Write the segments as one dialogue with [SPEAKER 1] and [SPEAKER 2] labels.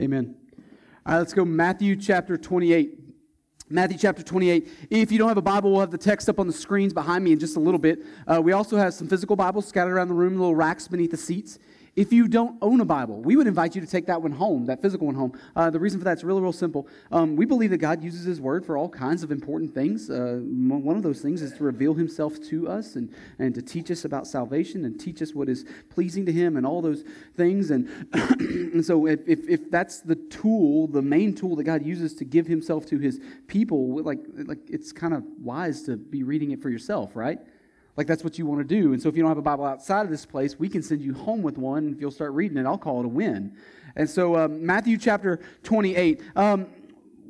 [SPEAKER 1] Amen. All right, let's go Matthew chapter 28. Matthew chapter 28. If you don't have a Bible, we'll have the text up on the screens behind me in just a little bit. Uh, we also have some physical Bibles scattered around the room, little racks beneath the seats. If you don't own a Bible, we would invite you to take that one home, that physical one home. Uh, the reason for that is really, real simple. Um, we believe that God uses His Word for all kinds of important things. Uh, one of those things is to reveal Himself to us and, and to teach us about salvation and teach us what is pleasing to Him and all those things. And, and so, if, if, if that's the tool, the main tool that God uses to give Himself to His people, like, like it's kind of wise to be reading it for yourself, right? Like that's what you want to do. And so if you don't have a Bible outside of this place, we can send you home with one. If you'll start reading it, I'll call it a win. And so um, Matthew chapter 28. Um,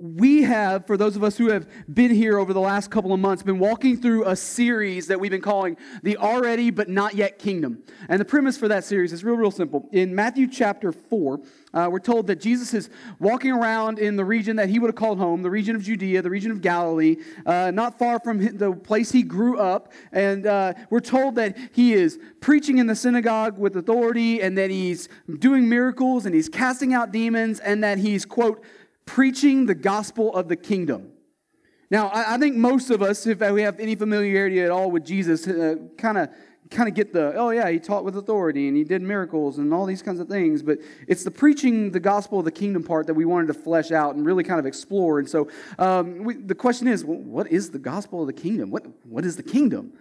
[SPEAKER 1] we have, for those of us who have been here over the last couple of months, been walking through a series that we've been calling the Already But Not Yet Kingdom. And the premise for that series is real, real simple. In Matthew chapter 4, uh, we're told that Jesus is walking around in the region that he would have called home, the region of Judea, the region of Galilee, uh, not far from the place he grew up. And uh, we're told that he is preaching in the synagogue with authority, and that he's doing miracles, and he's casting out demons, and that he's, quote, preaching the gospel of the kingdom. Now, I, I think most of us, if we have any familiarity at all with Jesus, kind of kind of get the oh yeah he taught with authority and he did miracles and all these kinds of things but it's the preaching the gospel of the kingdom part that we wanted to flesh out and really kind of explore and so um, we, the question is well, what is the gospel of the kingdom what, what is the kingdom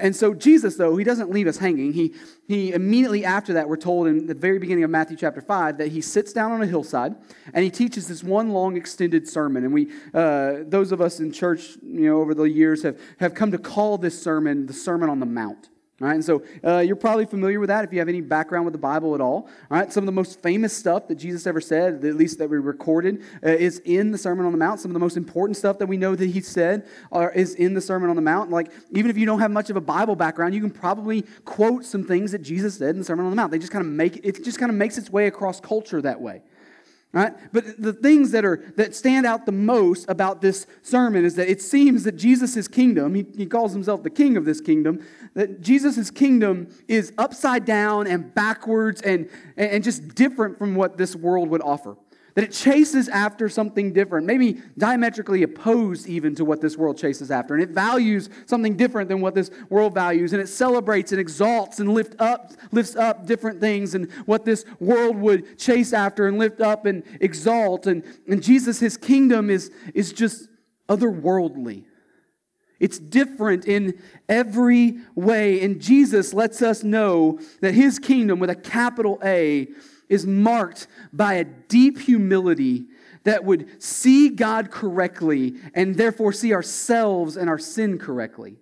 [SPEAKER 1] and so Jesus, though, he doesn't leave us hanging. He, he immediately after that, we're told in the very beginning of Matthew chapter 5 that he sits down on a hillside and he teaches this one long extended sermon. And we, uh, those of us in church, you know, over the years have, have come to call this sermon the Sermon on the Mount. All right, and so uh, you're probably familiar with that if you have any background with the Bible at all. All right, some of the most famous stuff that Jesus ever said, at least that we recorded, uh, is in the Sermon on the Mount. Some of the most important stuff that we know that he said are, is in the Sermon on the Mount. Like, even if you don't have much of a Bible background, you can probably quote some things that Jesus said in the Sermon on the Mount. They just kind of make it just kind of makes its way across culture that way. Right? But the things that are that stand out the most about this sermon is that it seems that Jesus' kingdom, he, he calls himself the king of this kingdom, that Jesus' kingdom is upside down and backwards and, and just different from what this world would offer that it chases after something different, maybe diametrically opposed even to what this world chases after. And it values something different than what this world values. And it celebrates and exalts and lift up, lifts up different things and what this world would chase after and lift up and exalt. And, and Jesus, his kingdom is, is just otherworldly. It's different in every way. And Jesus lets us know that his kingdom, with a capital A, is marked by a deep humility that would see God correctly and therefore see ourselves and our sin correctly.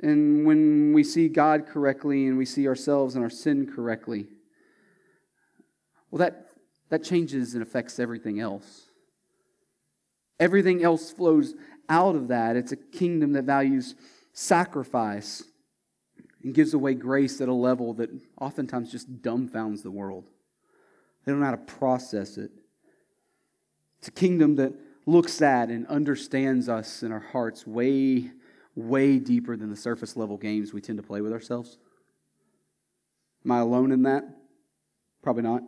[SPEAKER 1] And when we see God correctly and we see ourselves and our sin correctly, well, that, that changes and affects everything else. Everything else flows out of that. It's a kingdom that values sacrifice and gives away grace at a level that oftentimes just dumbfounds the world. They don't know how to process it. It's a kingdom that looks at and understands us in our hearts way, way deeper than the surface level games we tend to play with ourselves. Am I alone in that? Probably not.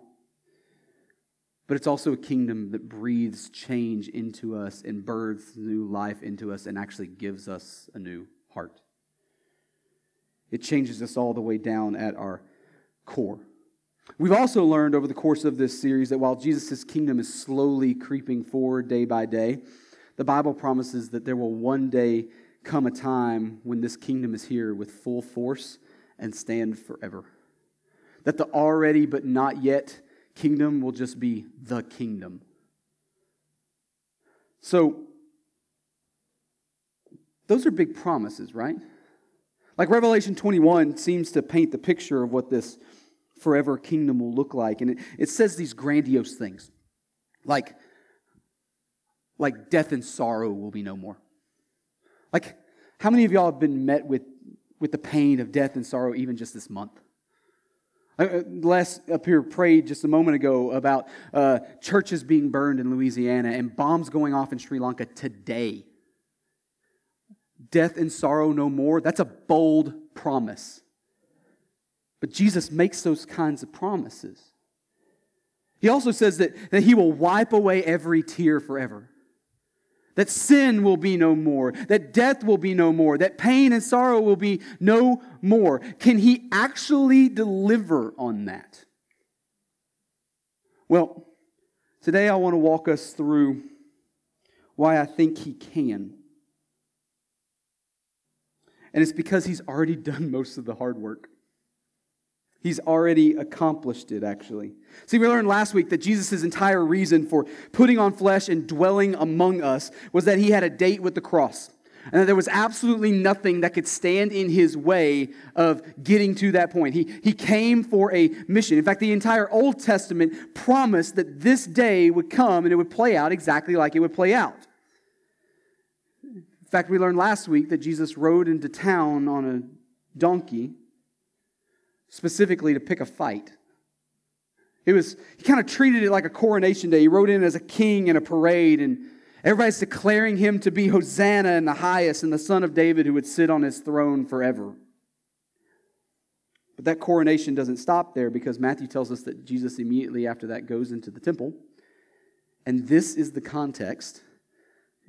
[SPEAKER 1] But it's also a kingdom that breathes change into us and births new life into us and actually gives us a new heart. It changes us all the way down at our core. We've also learned over the course of this series that while Jesus' kingdom is slowly creeping forward day by day, the Bible promises that there will one day come a time when this kingdom is here with full force and stand forever. That the already but not yet kingdom will just be the kingdom. So, those are big promises, right? Like Revelation 21 seems to paint the picture of what this forever kingdom will look like. And it, it says these grandiose things like, like death and sorrow will be no more. Like, how many of y'all have been met with, with the pain of death and sorrow even just this month? Uh, Les up here prayed just a moment ago about uh, churches being burned in Louisiana and bombs going off in Sri Lanka today death and sorrow no more. That's a bold promise. But Jesus makes those kinds of promises. He also says that, that he will wipe away every tear forever. That sin will be no more, that death will be no more, that pain and sorrow will be no more. Can he actually deliver on that? Well, today I want to walk us through why I think he can. And it's because he's already done most of the hard work. He's already accomplished it, actually. See, we learned last week that Jesus' entire reason for putting on flesh and dwelling among us was that he had a date with the cross. And that there was absolutely nothing that could stand in his way of getting to that point. He, he came for a mission. In fact, the entire Old Testament promised that this day would come and it would play out exactly like it would play out. In fact, we learned last week that Jesus rode into town on a donkey specifically to pick a fight. It was, he kind of treated it like a coronation day. He rode in as a king in a parade, and everybody's declaring him to be Hosanna in the highest and the son of David who would sit on his throne forever. But that coronation doesn't stop there because Matthew tells us that Jesus immediately after that goes into the temple. And this is the context,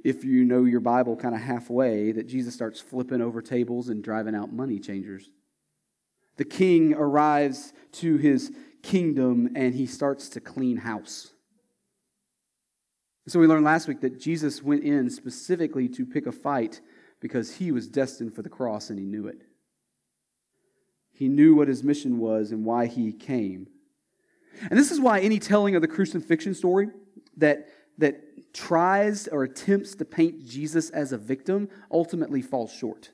[SPEAKER 1] if you know your Bible kind of halfway, that Jesus starts flipping over tables and driving out money changers. The king arrives to his kingdom and he starts to clean house. So we learned last week that Jesus went in specifically to pick a fight because he was destined for the cross and he knew it. He knew what his mission was and why he came. And this is why any telling of the crucifixion story that, that tries or attempts to paint Jesus as a victim ultimately falls short.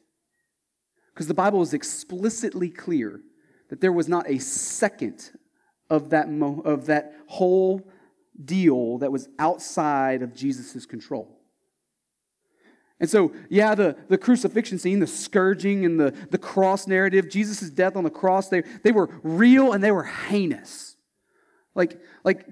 [SPEAKER 1] Because the Bible is explicitly clear that there was not a second of that, mo- of that whole deal that was outside of Jesus' control. And so, yeah, the, the crucifixion scene, the scourging and the, the cross narrative, Jesus' death on the cross, they, they were real and they were heinous. Like, like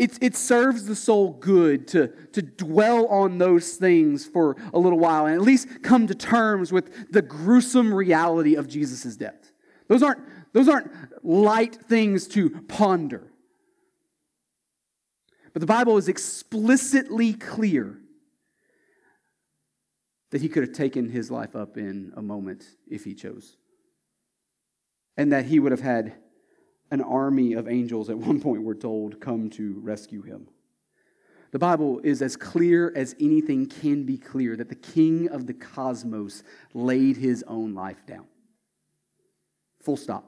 [SPEAKER 1] it, it serves the soul good to, to dwell on those things for a little while and at least come to terms with the gruesome reality of Jesus' death. Those aren't, those aren't light things to ponder. But the Bible is explicitly clear that he could have taken his life up in a moment if he chose. And that he would have had an army of angels, at one point we're told, come to rescue him. The Bible is as clear as anything can be clear that the king of the cosmos laid his own life down. Full stop.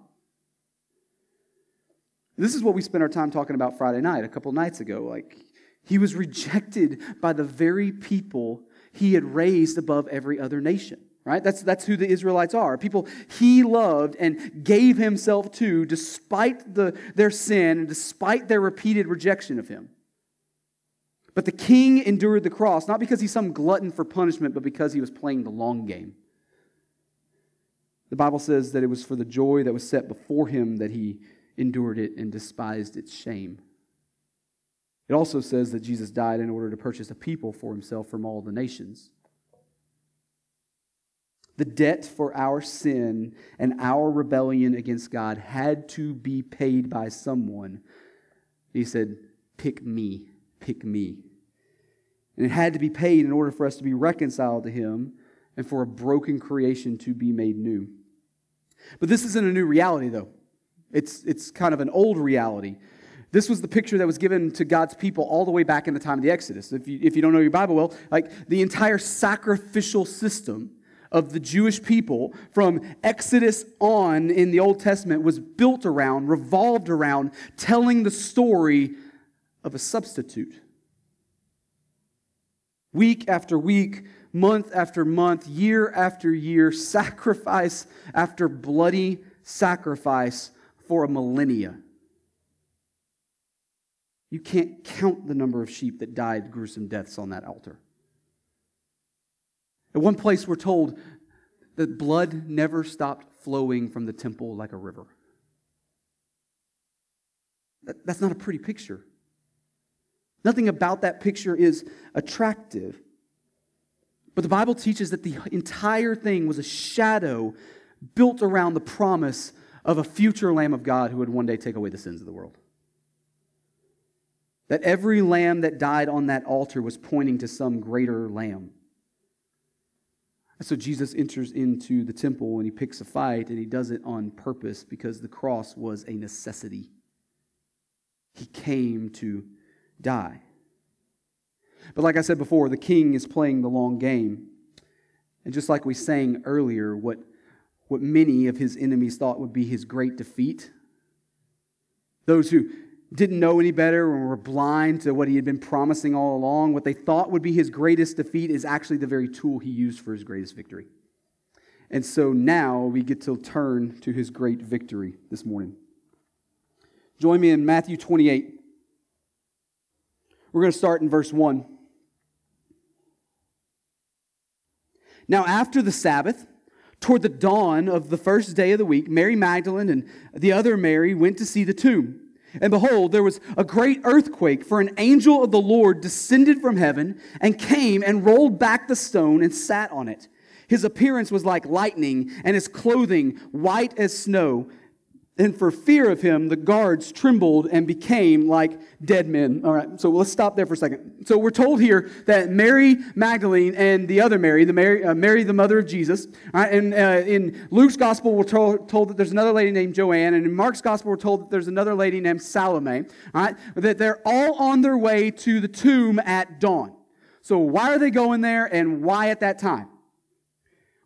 [SPEAKER 1] This is what we spent our time talking about Friday night, a couple nights ago. Like, he was rejected by the very people he had raised above every other nation right? That's, that's who the Israelites are. People he loved and gave himself to despite the, their sin and despite their repeated rejection of him. But the king endured the cross, not because he's some glutton for punishment, but because he was playing the long game. The Bible says that it was for the joy that was set before him that he endured it and despised its shame. It also says that Jesus died in order to purchase a people for himself from all the nations. The debt for our sin and our rebellion against God had to be paid by someone. He said, Pick me, pick me. And it had to be paid in order for us to be reconciled to Him and for a broken creation to be made new. But this isn't a new reality, though. It's, it's kind of an old reality. This was the picture that was given to God's people all the way back in the time of the Exodus. If you, if you don't know your Bible well, like the entire sacrificial system of the Jewish people from Exodus on in the Old Testament was built around, revolved around telling the story of a substitute. Week after week, month after month, year after year, sacrifice after bloody sacrifice for a millennia. You can't count the number of sheep that died gruesome deaths on that altar. At one place, we're told that blood never stopped flowing from the temple like a river. That, that's not a pretty picture. Nothing about that picture is attractive. But the Bible teaches that the entire thing was a shadow built around the promise of a future Lamb of God who would one day take away the sins of the world. That every lamb that died on that altar was pointing to some greater lamb. And so Jesus enters into the temple and he picks a fight, and he does it on purpose because the cross was a necessity. He came to die. But like I said before, the king is playing the long game. And just like we sang earlier, what, what many of his enemies thought would be his great defeat, those who didn't know any better and were blind to what he had been promising all along, what they thought would be his greatest defeat is actually the very tool he used for his greatest victory. And so now we get to turn to his great victory this morning. Join me in Matthew 28. We're going to start in verse 1. Now, after the Sabbath, toward the dawn of the first day of the week, Mary Magdalene and the other Mary went to see the tomb. And behold, there was a great earthquake, for an angel of the Lord descended from heaven and came and rolled back the stone and sat on it. His appearance was like lightning, and his clothing white as snow. And for fear of him, the guards trembled and became like dead men. All right, so let's stop there for a second. So we're told here that Mary Magdalene and the other Mary, the Mary, uh, Mary the mother of Jesus, right, and uh, in Luke's gospel, we're told, told, that there's another lady named Joanne, and in Mark's gospel, we're told that there's another lady named Salome, all right, that they're all on their way to the tomb at dawn. So why are they going there, and why at that time?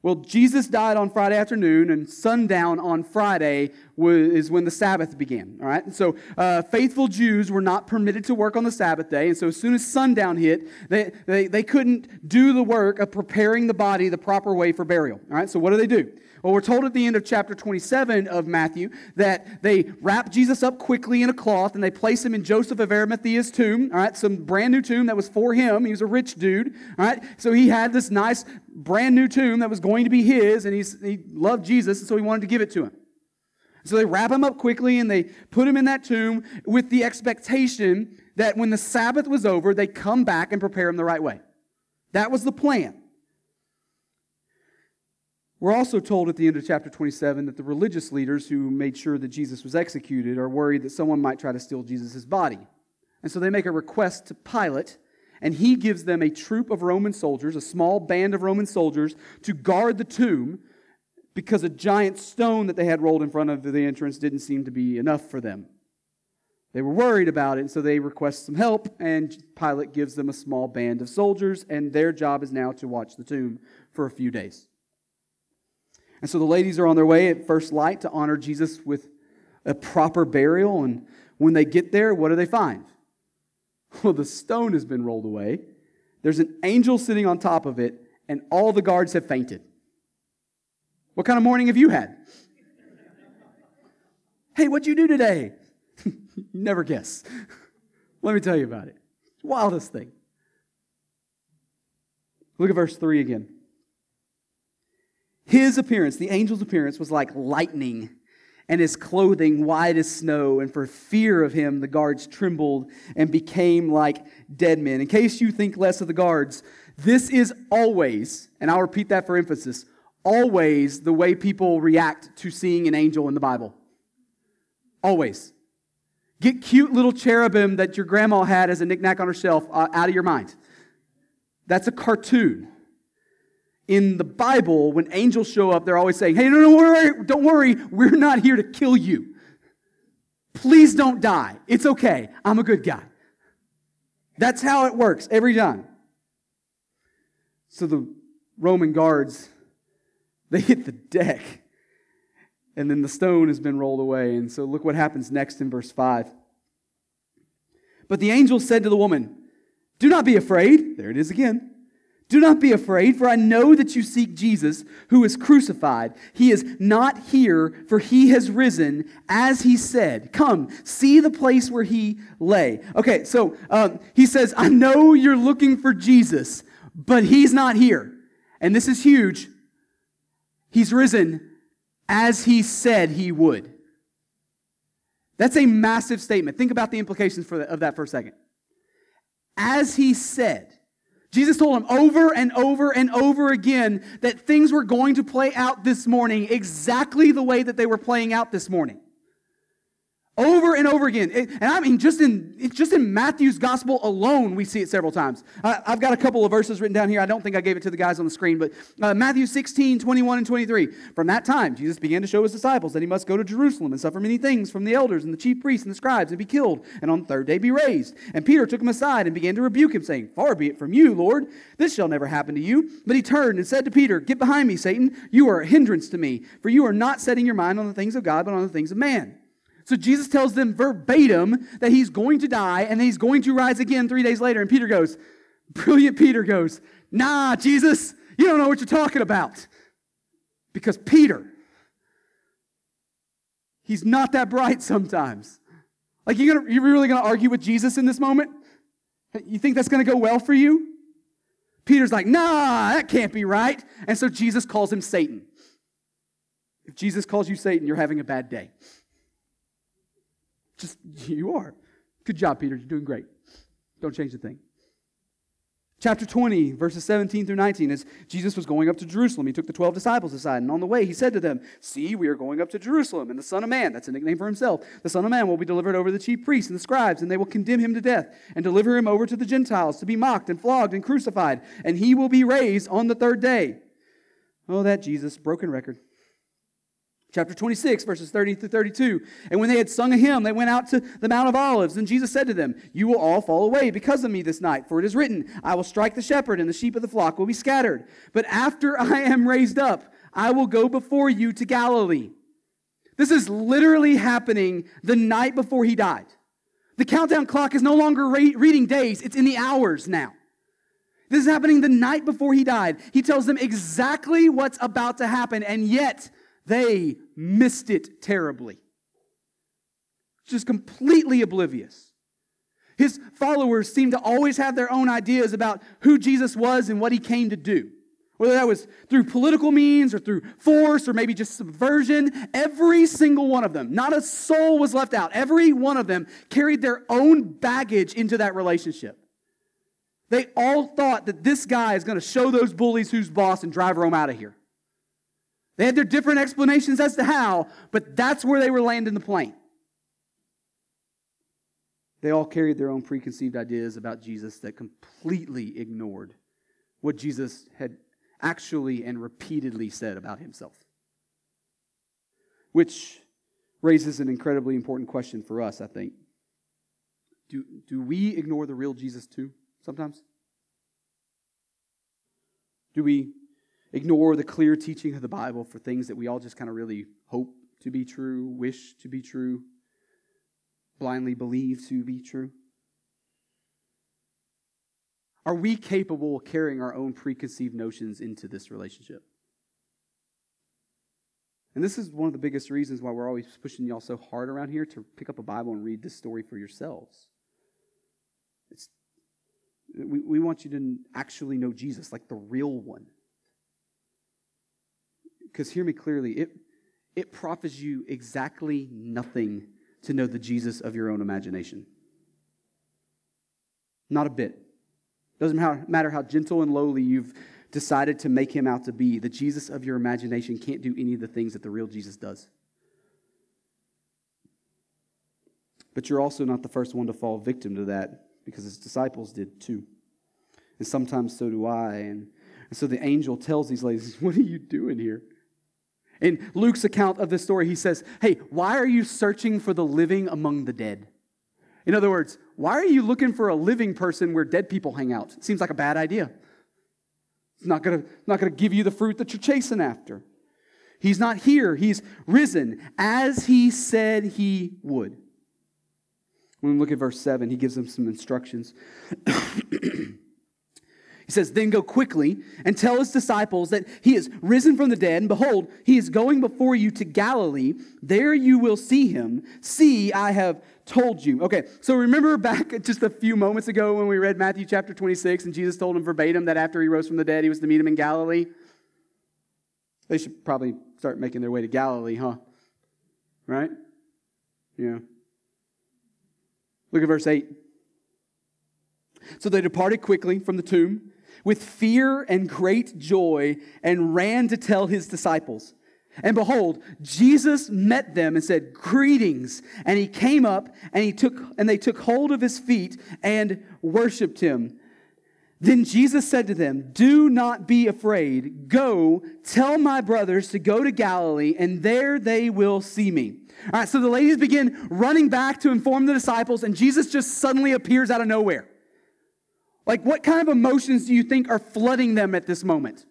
[SPEAKER 1] Well, Jesus died on Friday afternoon, and sundown on Friday is when the Sabbath began. All right, and so uh, faithful Jews were not permitted to work on the Sabbath day, and so as soon as sundown hit, they, they, they couldn't do the work of preparing the body the proper way for burial. All right, so what do they do? Well, we're told at the end of chapter 27 of Matthew that they wrap Jesus up quickly in a cloth and they place him in Joseph of Arimathea's tomb, all right, some brand new tomb that was for him. He was a rich dude, all right, so he had this nice brand new tomb that was going to be his, and he's, he loved Jesus, and so he wanted to give it to him. So they wrap him up quickly and they put him in that tomb with the expectation that when the Sabbath was over, they come back and prepare him the right way. That was the plan. We're also told at the end of chapter 27 that the religious leaders who made sure that Jesus was executed are worried that someone might try to steal Jesus' body. And so they make a request to Pilate, and he gives them a troop of Roman soldiers, a small band of Roman soldiers, to guard the tomb because a giant stone that they had rolled in front of the entrance didn't seem to be enough for them. They were worried about it, and so they request some help, and Pilate gives them a small band of soldiers, and their job is now to watch the tomb for a few days. And so the ladies are on their way at first light to honor Jesus with a proper burial. And when they get there, what do they find? Well, the stone has been rolled away. There's an angel sitting on top of it, and all the guards have fainted. What kind of morning have you had? hey, what'd you do today? never guess. Let me tell you about it. Wildest thing. Look at verse 3 again. His appearance, the angel's appearance, was like lightning, and his clothing white as snow. And for fear of him, the guards trembled and became like dead men. In case you think less of the guards, this is always, and I'll repeat that for emphasis, always the way people react to seeing an angel in the Bible. Always. Get cute little cherubim that your grandma had as a knickknack on her shelf uh, out of your mind. That's a cartoon in the Bible, when angels show up, they're always saying, Hey, no, no, worry, don't worry, we're not here to kill you. Please don't die. It's okay. I'm a good guy. That's how it works every time. So the Roman guards, they hit the deck, and then the stone has been rolled away. And so look what happens next in verse 5. But the angel said to the woman, Do not be afraid. There it is again. Do not be afraid, for I know that you seek Jesus who is crucified. He is not here, for he has risen, as he said. Come, see the place where he lay. Okay, so um, he says, I know you're looking for Jesus, but he's not here. And this is huge. He's risen as he said he would. That's a massive statement. Think about the implications for the, of that for a second. As he said, Jesus told him over and over and over again that things were going to play out this morning exactly the way that they were playing out this morning. Over and over again. and I mean, just in just in Matthew's gospel alone, we see it several times. I've got a couple of verses written down here. I don't think I gave it to the guys on the screen, but uh, Matthew 16, 21, and 23. From that time, Jesus began to show his disciples that he must go to Jerusalem and suffer many things from the elders and the chief priests and the scribes and be killed, and on the third day be raised. And Peter took him aside and began to rebuke him, saying, Far be it from you, Lord, this shall never happen to you. But he turned and said to Peter, Get behind me, Satan. You are a hindrance to me, for you are not setting your mind on the things of God, but on the things of man. So Jesus tells them verbatim that he's going to die and he's going to rise again three days later. And Peter goes, Brilliant Peter goes, Nah, Jesus, you don't know what you're talking about. Because Peter, he's not that bright sometimes. Like, you gonna, you're really going to argue with Jesus in this moment? You think that's going to go well for you? Peter's like, nah, that can't be right. And so Jesus calls him Satan. If Jesus calls you Satan, you're having a bad day. Just, you are. Good job, Peter. You're doing great. Don't change a thing. Chapter 20, verses 17 through 19, as Jesus was going up to Jerusalem, he took the 12 disciples aside, and on the way he said to them, See, we are going up to Jerusalem, and the Son of Man, that's a nickname for himself, the Son of Man will be delivered over to the chief priests and the scribes, and they will condemn him to death, and deliver him over to the Gentiles to be mocked and flogged and crucified, and he will be raised on the third day. Oh, that Jesus, broken record chapter 26, verses 30 through 32. And when they had sung a hymn, they went out to the Mount of Olives. And Jesus said to them, You will all fall away because of me this night, for it is written, I will strike the shepherd, and the sheep of the flock will be scattered. But after I am raised up, I will go before you to Galilee. This is literally happening the night before he died. The countdown clock is no longer reading days, it's in the hours now. This is happening the night before he died. He tells them exactly what's about to happen, and yet they missed it terribly. Just completely oblivious. His followers seemed to always have their own ideas about who Jesus was and what he came to do. Whether that was through political means or through force or maybe just subversion, every single one of them, not a soul was left out. Every one of them carried their own baggage into that relationship. They all thought that this guy is going to show those bullies who's boss and drive Rome out of here. They had their different explanations as to how, but that's where they were landing the plane. They all carried their own preconceived ideas about Jesus that completely ignored what Jesus had actually and repeatedly said about himself. Which raises an incredibly important question for us, I think. Do, do we ignore the real Jesus too sometimes? Do we ignore the clear teaching of the Bible for things that we all just kind of really hope to be true, wish to be true, blindly believe to be true? Are we capable of carrying our own preconceived notions into this relationship? And this is one of the biggest reasons why we're always pushing y'all so hard around here to pick up a Bible and read this story for yourselves. It's, we, we want you to actually know Jesus, like the real one. Because hear me clearly, it, it profits you exactly nothing to know the Jesus of your own imagination. Not a bit. Doesn't matter how gentle and lowly you've decided to make him out to be, the Jesus of your imagination can't do any of the things that the real Jesus does. But you're also not the first one to fall victim to that because his disciples did too. And sometimes so do I. And, and so the angel tells these ladies, What are you doing here? In Luke's account of this story, he says, Hey, why are you searching for the living among the dead? In other words, why are you looking for a living person where dead people hang out? It seems like a bad idea. It's not going to not to give you the fruit that you're chasing after. He's not here. He's risen as he said he would. When we look at verse 7, he gives them some instructions. He says, Then go quickly and tell his disciples that he is risen from the dead, and behold, he is going before you to Galilee. There you will see him. See, I have told you. Okay, so remember back just a few moments ago when we read Matthew chapter 26, and Jesus told him verbatim that after he rose from the dead, he was to meet him in Galilee? They should probably start making their way to Galilee, huh? Right? Yeah. Look at verse 8. So they departed quickly from the tomb with fear and great joy and ran to tell his disciples. And behold, Jesus met them and said, Greetings. And he came up and he took and they took hold of his feet and worshiped him. Then Jesus said to them, Do not be afraid. Go, tell my brothers to go to Galilee, and there they will see me. All right, so the ladies begin running back to inform the disciples, and Jesus just suddenly appears out of nowhere. Like, what kind of emotions do you think are flooding them at this moment?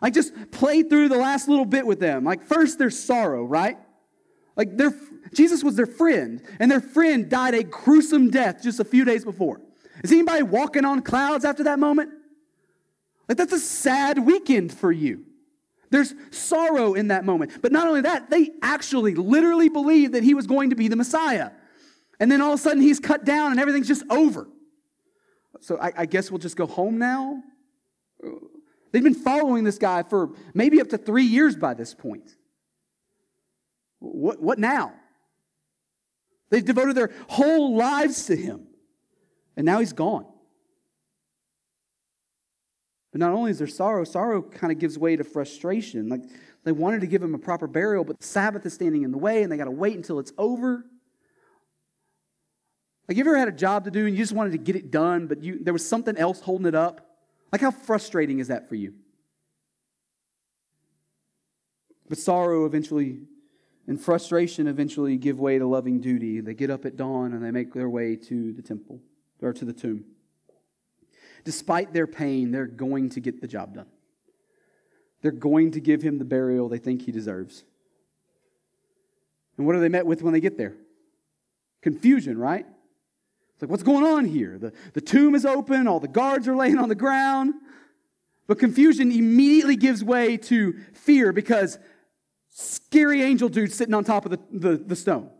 [SPEAKER 1] Like, just play through the last little bit with them. Like, first, there's sorrow, right? Like, their, Jesus was their friend, and their friend died a gruesome death just a few days before. Is anybody walking on clouds after that moment? Like, that's a sad weekend for you. There's sorrow in that moment. But not only that, they actually literally believed that he was going to be the Messiah. And then all of a sudden he's cut down and everything's just over. So I, I guess we'll just go home now? They've been following this guy for maybe up to three years by this point. What, what now? They've devoted their whole lives to him, and now he's gone. But not only is there sorrow, sorrow kind of gives way to frustration. Like they wanted to give him a proper burial, but the Sabbath is standing in the way, and they got to wait until it's over. Like, you ever had a job to do and you just wanted to get it done, but you, there was something else holding it up? Like, how frustrating is that for you? But sorrow eventually and frustration eventually give way to loving duty. They get up at dawn and they make their way to the temple or to the tomb. Despite their pain, they're going to get the job done. They're going to give him the burial they think he deserves. And what are they met with when they get there? Confusion, right? It's like, what's going on here? The, the tomb is open, all the guards are laying on the ground. But confusion immediately gives way to fear because scary angel dude sitting on top of the, the, the stone.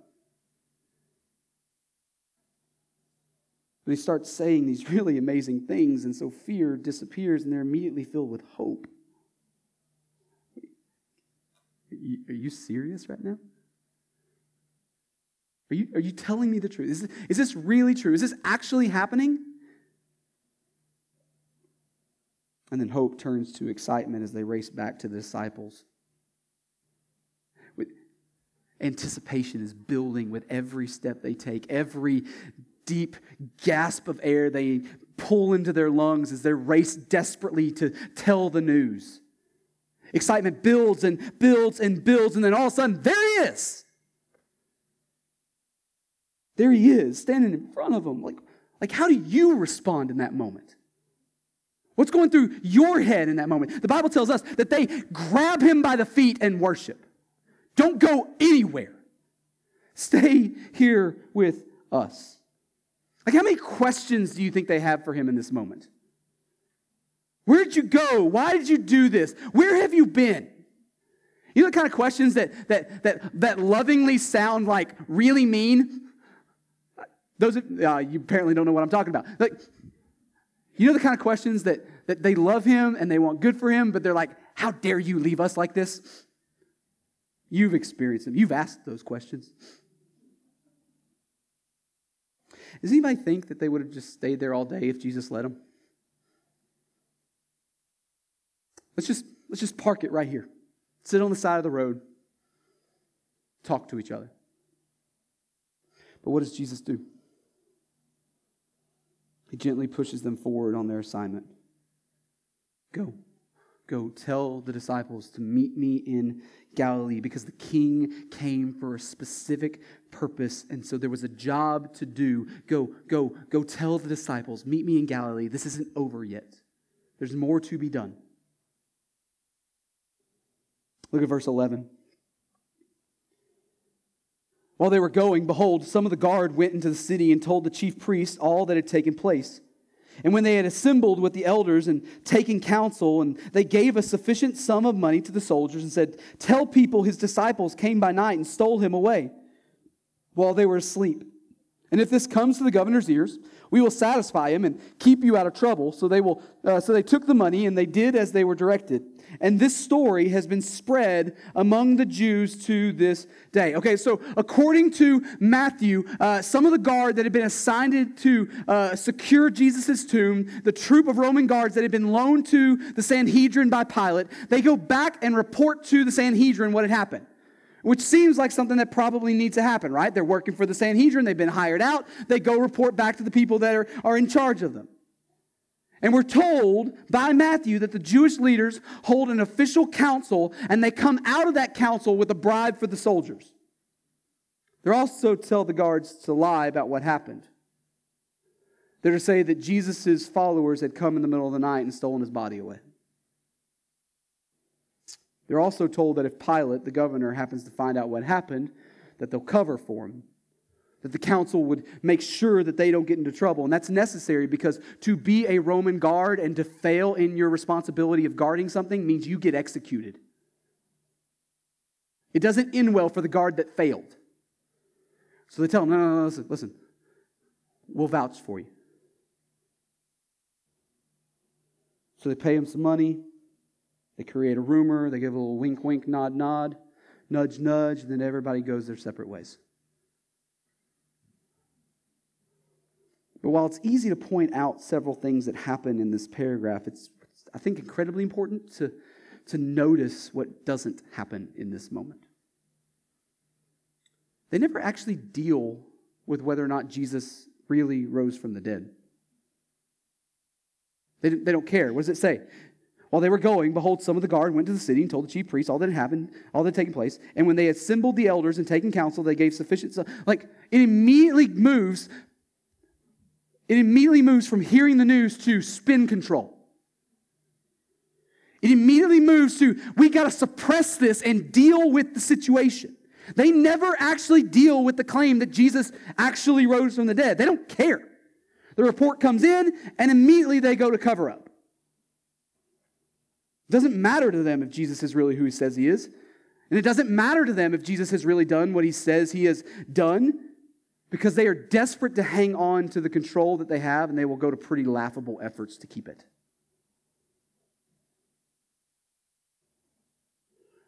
[SPEAKER 1] But he starts saying these really amazing things, and so fear disappears, and they're immediately filled with hope. Are you serious right now? Are you, are you telling me the truth? Is, is this really true? Is this actually happening? And then hope turns to excitement as they race back to the disciples. With, anticipation is building with every step they take, every deep gasp of air they pull into their lungs as they race desperately to tell the news. Excitement builds and builds and builds, and then all of a sudden, there he is. There he is, standing in front of them. Like, like, how do you respond in that moment? What's going through your head in that moment? The Bible tells us that they grab him by the feet and worship. Don't go anywhere. Stay here with us. Like, how many questions do you think they have for him in this moment? Where did you go? Why did you do this? Where have you been? You know the kind of questions that, that, that, that lovingly sound like really mean? Those uh, you apparently don't know what I'm talking about. Like, you know the kind of questions that, that they love him and they want good for him, but they're like, how dare you leave us like this? You've experienced them. You've asked those questions. Does anybody think that they would have just stayed there all day if Jesus let them? Let's just, let's just park it right here. Sit on the side of the road. Talk to each other. But what does Jesus do? He gently pushes them forward on their assignment. Go. Go tell the disciples to meet me in Galilee because the king came for a specific purpose. And so there was a job to do. Go, go, go tell the disciples, meet me in Galilee. This isn't over yet. There's more to be done. Look at verse 11. While they were going, behold, some of the guard went into the city and told the chief priests all that had taken place. And when they had assembled with the elders and taken counsel, and they gave a sufficient sum of money to the soldiers and said, Tell people his disciples came by night and stole him away while they were asleep. And if this comes to the governor's ears, we will satisfy him and keep you out of trouble. So they, will, uh, so they took the money and they did as they were directed. And this story has been spread among the Jews to this day. Okay, so according to Matthew, uh, some of the guard that had been assigned to uh, secure Jesus' tomb, the troop of Roman guards that had been loaned to the Sanhedrin by Pilate, they go back and report to the Sanhedrin what had happened. Which seems like something that probably needs to happen, right? They're working for the Sanhedrin, they've been hired out, they go report back to the people that are, are in charge of them. And we're told by Matthew that the Jewish leaders hold an official council and they come out of that council with a bribe for the soldiers. They're also tell the guards to lie about what happened. They're to say that Jesus' followers had come in the middle of the night and stolen his body away. They're also told that if Pilate, the governor, happens to find out what happened, that they'll cover for him. That the council would make sure that they don't get into trouble. And that's necessary because to be a Roman guard and to fail in your responsibility of guarding something means you get executed. It doesn't end well for the guard that failed. So they tell him, no, no, no, listen, listen. We'll vouch for you. So they pay him some money. They create a rumor, they give a little wink, wink, nod, nod, nudge, nudge, and then everybody goes their separate ways. While it's easy to point out several things that happen in this paragraph, it's, I think, incredibly important to, to notice what doesn't happen in this moment. They never actually deal with whether or not Jesus really rose from the dead. They, they don't care. What does it say? While they were going, behold, some of the guard went to the city and told the chief priests all that had happened, all that had taken place. And when they assembled the elders and taken counsel, they gave sufficient. Like, it immediately moves, it immediately moves from hearing the news to spin control. It immediately moves to, we got to suppress this and deal with the situation. They never actually deal with the claim that Jesus actually rose from the dead. They don't care. The report comes in, and immediately they go to cover up. It doesn't matter to them if Jesus is really who he says he is. And it doesn't matter to them if Jesus has really done what he says he has done because they are desperate to hang on to the control that they have and they will go to pretty laughable efforts to keep it.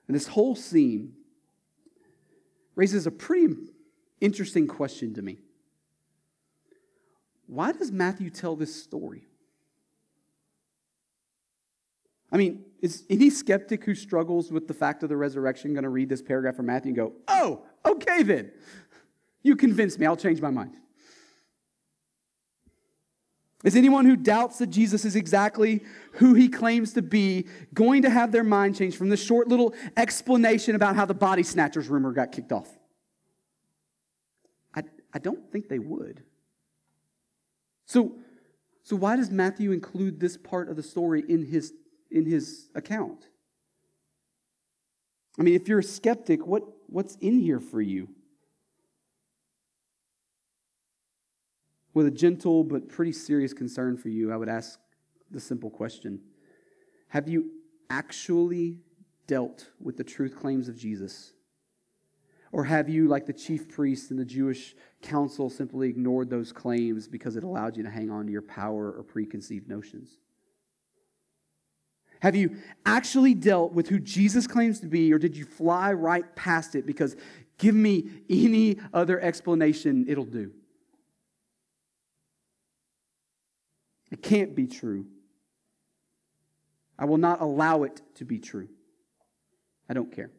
[SPEAKER 1] And this whole scene raises a pretty interesting question to me. Why does Matthew tell this story? I mean, is any skeptic who struggles with the fact of the resurrection going to read this paragraph from Matthew and go, oh, okay then. You convince me. I'll change my mind. Is anyone who doubts that Jesus is exactly who he claims to be going to have their mind changed from this short little explanation about how the body snatchers rumor got kicked off? I, I don't think they would. So, so, why does Matthew include this part of the story in his in his account. I mean, if you're a skeptic, what, what's in here for you? With a gentle but pretty serious concern for you, I would ask the simple question Have you actually dealt with the truth claims of Jesus? Or have you, like the chief priests and the Jewish council, simply ignored those claims because it allowed you to hang on to your power or preconceived notions? Have you actually dealt with who Jesus claims to be, or did you fly right past it because give me any other explanation, it'll do? It can't be true. I will not allow it to be true. I don't care.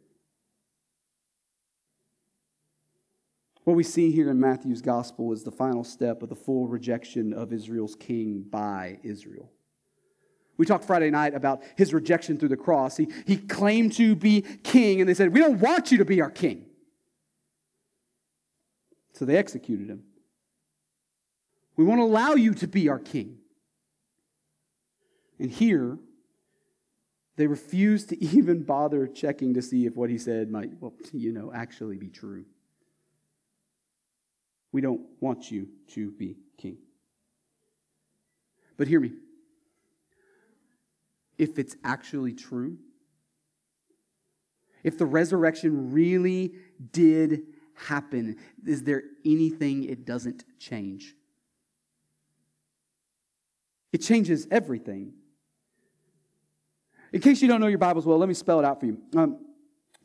[SPEAKER 1] What we see here in Matthew's gospel is the final step of the full rejection of Israel's king by Israel. We talked Friday night about his rejection through the cross. He, he claimed to be king, and they said, We don't want you to be our king. So they executed him. We won't allow you to be our king. And here, they refuse to even bother checking to see if what he said might, well, you know, actually be true. We don't want you to be king. But hear me if it's actually true? If the resurrection really did happen, is there anything it doesn't change? It changes everything. In case you don't know your Bibles well, let me spell it out for you. Um,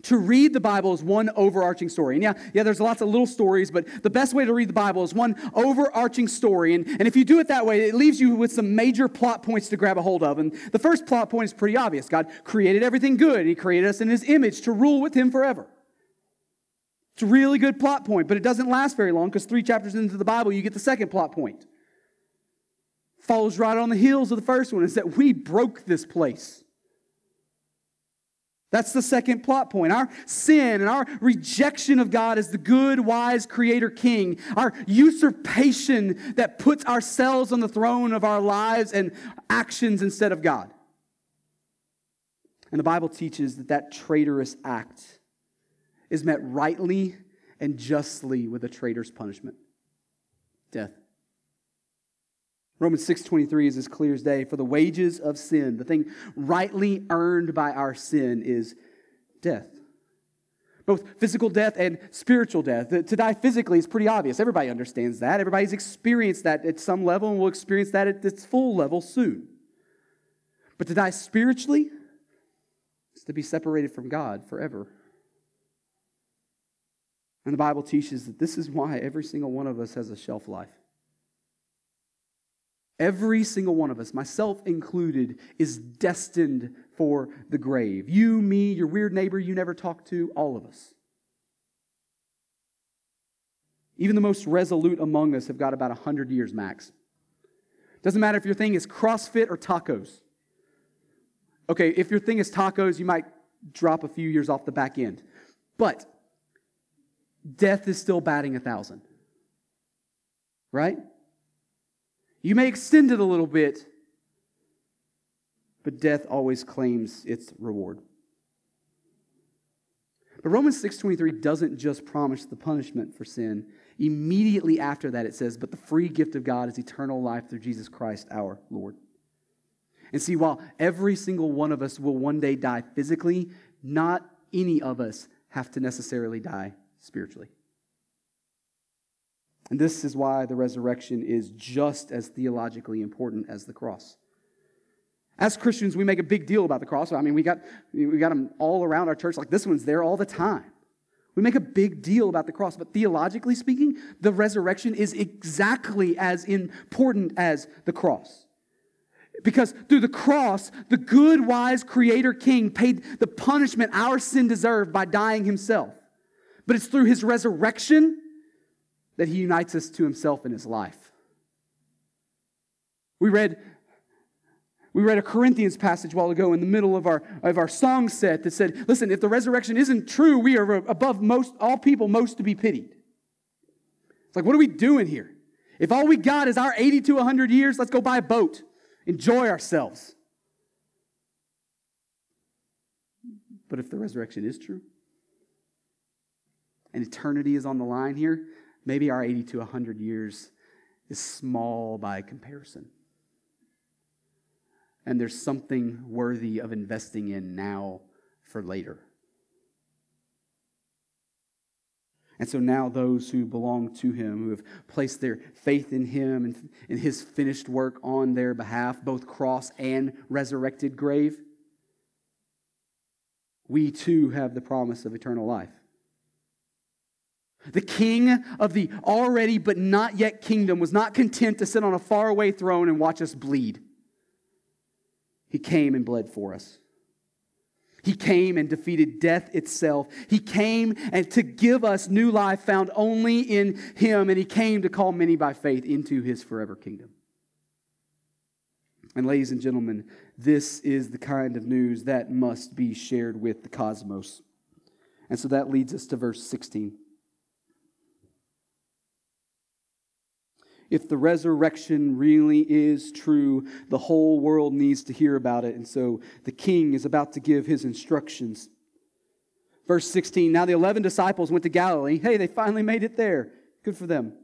[SPEAKER 1] to read the Bible is one overarching story. And yeah, yeah, there's lots of little stories, but the best way to read the Bible is one overarching story. And, and if you do it that way, it leaves you with some major plot points to grab a hold of. And the first plot point is pretty obvious God created everything good, He created us in His image to rule with Him forever. It's a really good plot point, but it doesn't last very long because three chapters into the Bible, you get the second plot point. Follows right on the heels of the first one is that we broke this place. That's the second plot point. Our sin and our rejection of God as the good, wise creator king, our usurpation that puts ourselves on the throne of our lives and actions instead of God. And the Bible teaches that that traitorous act is met rightly and justly with a traitor's punishment death. Romans 6:23 is as clear as day. For the wages of sin the thing rightly earned by our sin is death. Both physical death and spiritual death. To die physically is pretty obvious. Everybody understands that. Everybody's experienced that at some level and will experience that at its full level soon. But to die spiritually is to be separated from God forever. And the Bible teaches that this is why every single one of us has a shelf life Every single one of us, myself included, is destined for the grave. You, me, your weird neighbor you never talk to, all of us. Even the most resolute among us have got about 100 years max. Doesn't matter if your thing is CrossFit or tacos. Okay, if your thing is tacos, you might drop a few years off the back end. But death is still batting a thousand. Right? You may extend it a little bit, but death always claims its reward. But Romans 6:23 doesn't just promise the punishment for sin. Immediately after that it says, "But the free gift of God is eternal life through Jesus Christ our Lord." And see, while every single one of us will one day die physically, not any of us have to necessarily die spiritually. And this is why the resurrection is just as theologically important as the cross. As Christians, we make a big deal about the cross. I mean, we got, we got them all around our church, like this one's there all the time. We make a big deal about the cross, but theologically speaking, the resurrection is exactly as important as the cross. Because through the cross, the good, wise Creator King paid the punishment our sin deserved by dying himself. But it's through his resurrection that he unites us to himself in his life. We read, we read a Corinthians passage a while ago in the middle of our, of our song set that said, listen, if the resurrection isn't true, we are above most all people most to be pitied. It's like, what are we doing here? If all we got is our 80 to 100 years, let's go buy a boat, enjoy ourselves. But if the resurrection is true, and eternity is on the line here, maybe our 80 to 100 years is small by comparison. And there's something worthy of investing in now for later. And so now, those who belong to him, who have placed their faith in him and in his finished work on their behalf, both cross and resurrected grave, we too have the promise of eternal life. The king of the already but not yet kingdom was not content to sit on a faraway throne and watch us bleed. He came and bled for us. He came and defeated death itself. He came and to give us new life found only in him and he came to call many by faith into his forever kingdom. And ladies and gentlemen, this is the kind of news that must be shared with the cosmos. And so that leads us to verse 16. If the resurrection really is true, the whole world needs to hear about it. And so the king is about to give his instructions. Verse 16 Now the 11 disciples went to Galilee. Hey, they finally made it there. Good for them.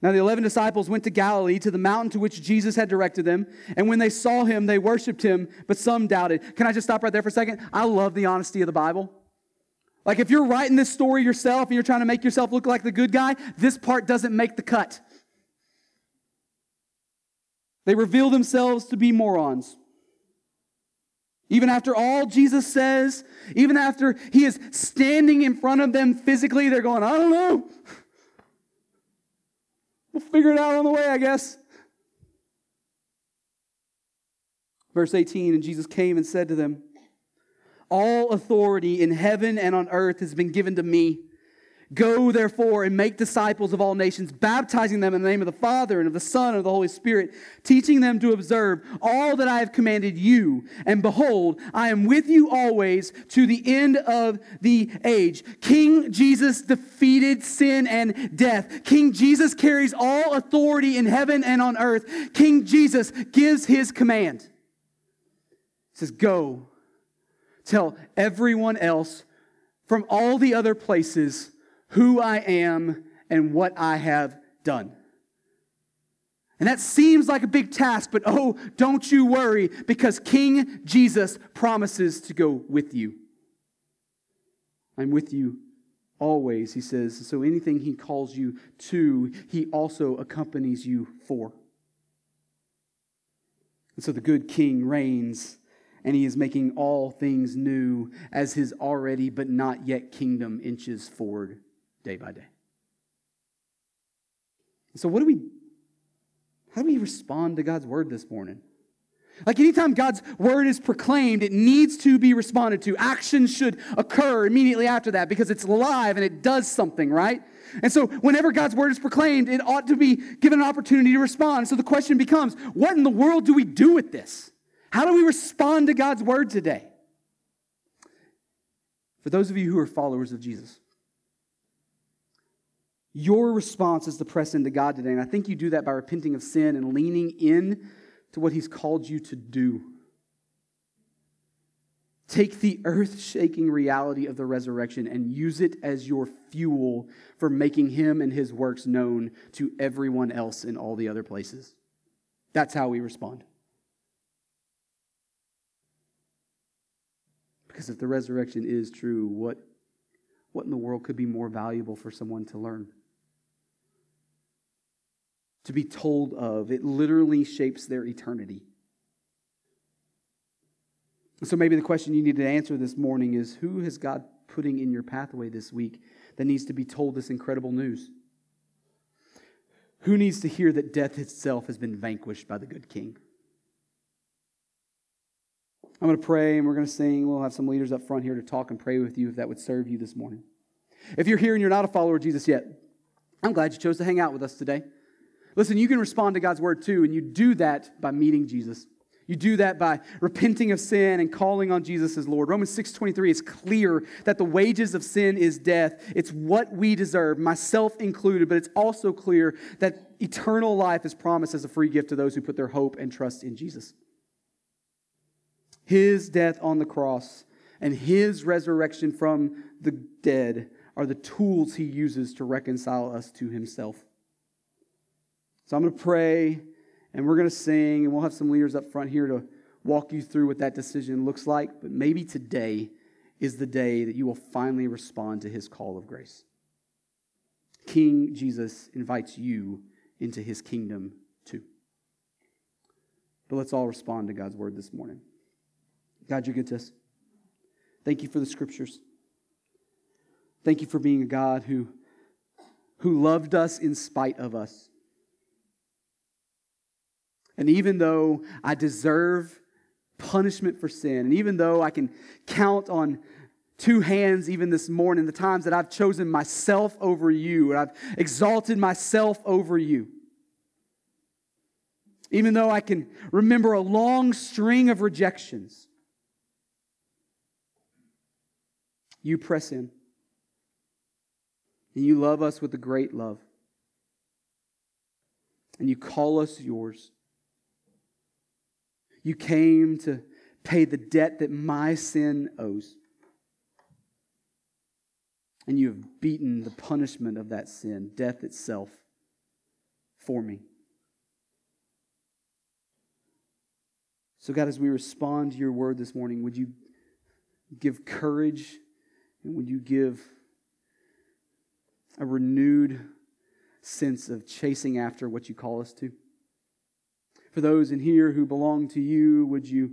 [SPEAKER 1] Now the 11 disciples went to Galilee, to the mountain to which Jesus had directed them. And when they saw him, they worshiped him, but some doubted. Can I just stop right there for a second? I love the honesty of the Bible. Like if you're writing this story yourself and you're trying to make yourself look like the good guy, this part doesn't make the cut. They reveal themselves to be morons. Even after all Jesus says, even after he is standing in front of them physically, they're going, I don't know. We'll figure it out on the way, I guess. Verse 18 And Jesus came and said to them, All authority in heaven and on earth has been given to me. Go, therefore, and make disciples of all nations, baptizing them in the name of the Father and of the Son and of the Holy Spirit, teaching them to observe all that I have commanded you. And behold, I am with you always to the end of the age. King Jesus defeated sin and death. King Jesus carries all authority in heaven and on earth. King Jesus gives his command. He says, Go, tell everyone else from all the other places who I am and what I have done. And that seems like a big task, but oh, don't you worry, because King Jesus promises to go with you. I'm with you always, he says. So anything he calls you to, he also accompanies you for. And so the good king reigns, and he is making all things new as his already but not yet kingdom inches forward day by day. So, what do we, how do we respond to God's word this morning? Like anytime God's word is proclaimed, it needs to be responded to. Action should occur immediately after that because it's live and it does something, right? And so, whenever God's word is proclaimed, it ought to be given an opportunity to respond. So, the question becomes what in the world do we do with this? How do we respond to God's word today? For those of you who are followers of Jesus, your response is to press into God today. And I think you do that by repenting of sin and leaning in to what He's called you to do. Take the earth shaking reality of the resurrection and use it as your fuel for making Him and His works known to everyone else in all the other places. That's how we respond. Because if the resurrection is true, what, what in the world could be more valuable for someone to learn? To be told of. It literally shapes their eternity. So maybe the question you need to answer this morning is who has God putting in your pathway this week that needs to be told this incredible news? Who needs to hear that death itself has been vanquished by the good king? I'm going to pray and we're going to sing. We'll have some leaders up front here to talk and pray with you if that would serve you this morning. If you're here and you're not a follower of Jesus yet, I'm glad you chose to hang out with us today. Listen, you can respond to God's word too, and you do that by meeting Jesus. You do that by repenting of sin and calling on Jesus as Lord. Romans 6:23 is clear that the wages of sin is death. It's what we deserve, myself included, but it's also clear that eternal life is promised as a free gift to those who put their hope and trust in Jesus. His death on the cross and his resurrection from the dead are the tools he uses to reconcile us to himself. So I'm going to pray and we're going to sing, and we'll have some leaders up front here to walk you through what that decision looks like. But maybe today is the day that you will finally respond to his call of grace. King Jesus invites you into his kingdom too. But let's all respond to God's word this morning. God, you're good to us. Thank you for the scriptures. Thank you for being a God who, who loved us in spite of us. And even though I deserve punishment for sin, and even though I can count on two hands even this morning the times that I've chosen myself over you, and I've exalted myself over you, even though I can remember a long string of rejections, you press in. And you love us with a great love. And you call us yours. You came to pay the debt that my sin owes. And you have beaten the punishment of that sin, death itself, for me. So, God, as we respond to your word this morning, would you give courage and would you give a renewed sense of chasing after what you call us to? For those in here who belong to you, would you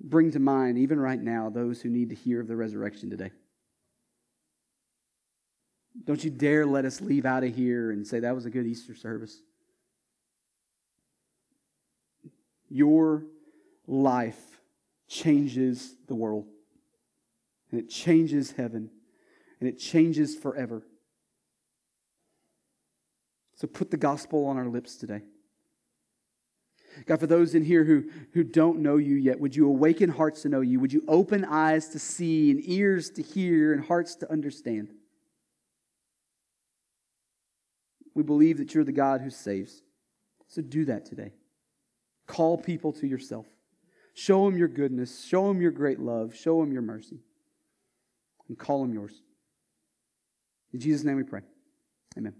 [SPEAKER 1] bring to mind, even right now, those who need to hear of the resurrection today. Don't you dare let us leave out of here and say that was a good Easter service. Your life changes the world, and it changes heaven, and it changes forever. So put the gospel on our lips today. God, for those in here who, who don't know you yet, would you awaken hearts to know you? Would you open eyes to see and ears to hear and hearts to understand? We believe that you're the God who saves. So do that today. Call people to yourself. Show them your goodness. Show them your great love. Show them your mercy. And call them yours. In Jesus' name we pray. Amen.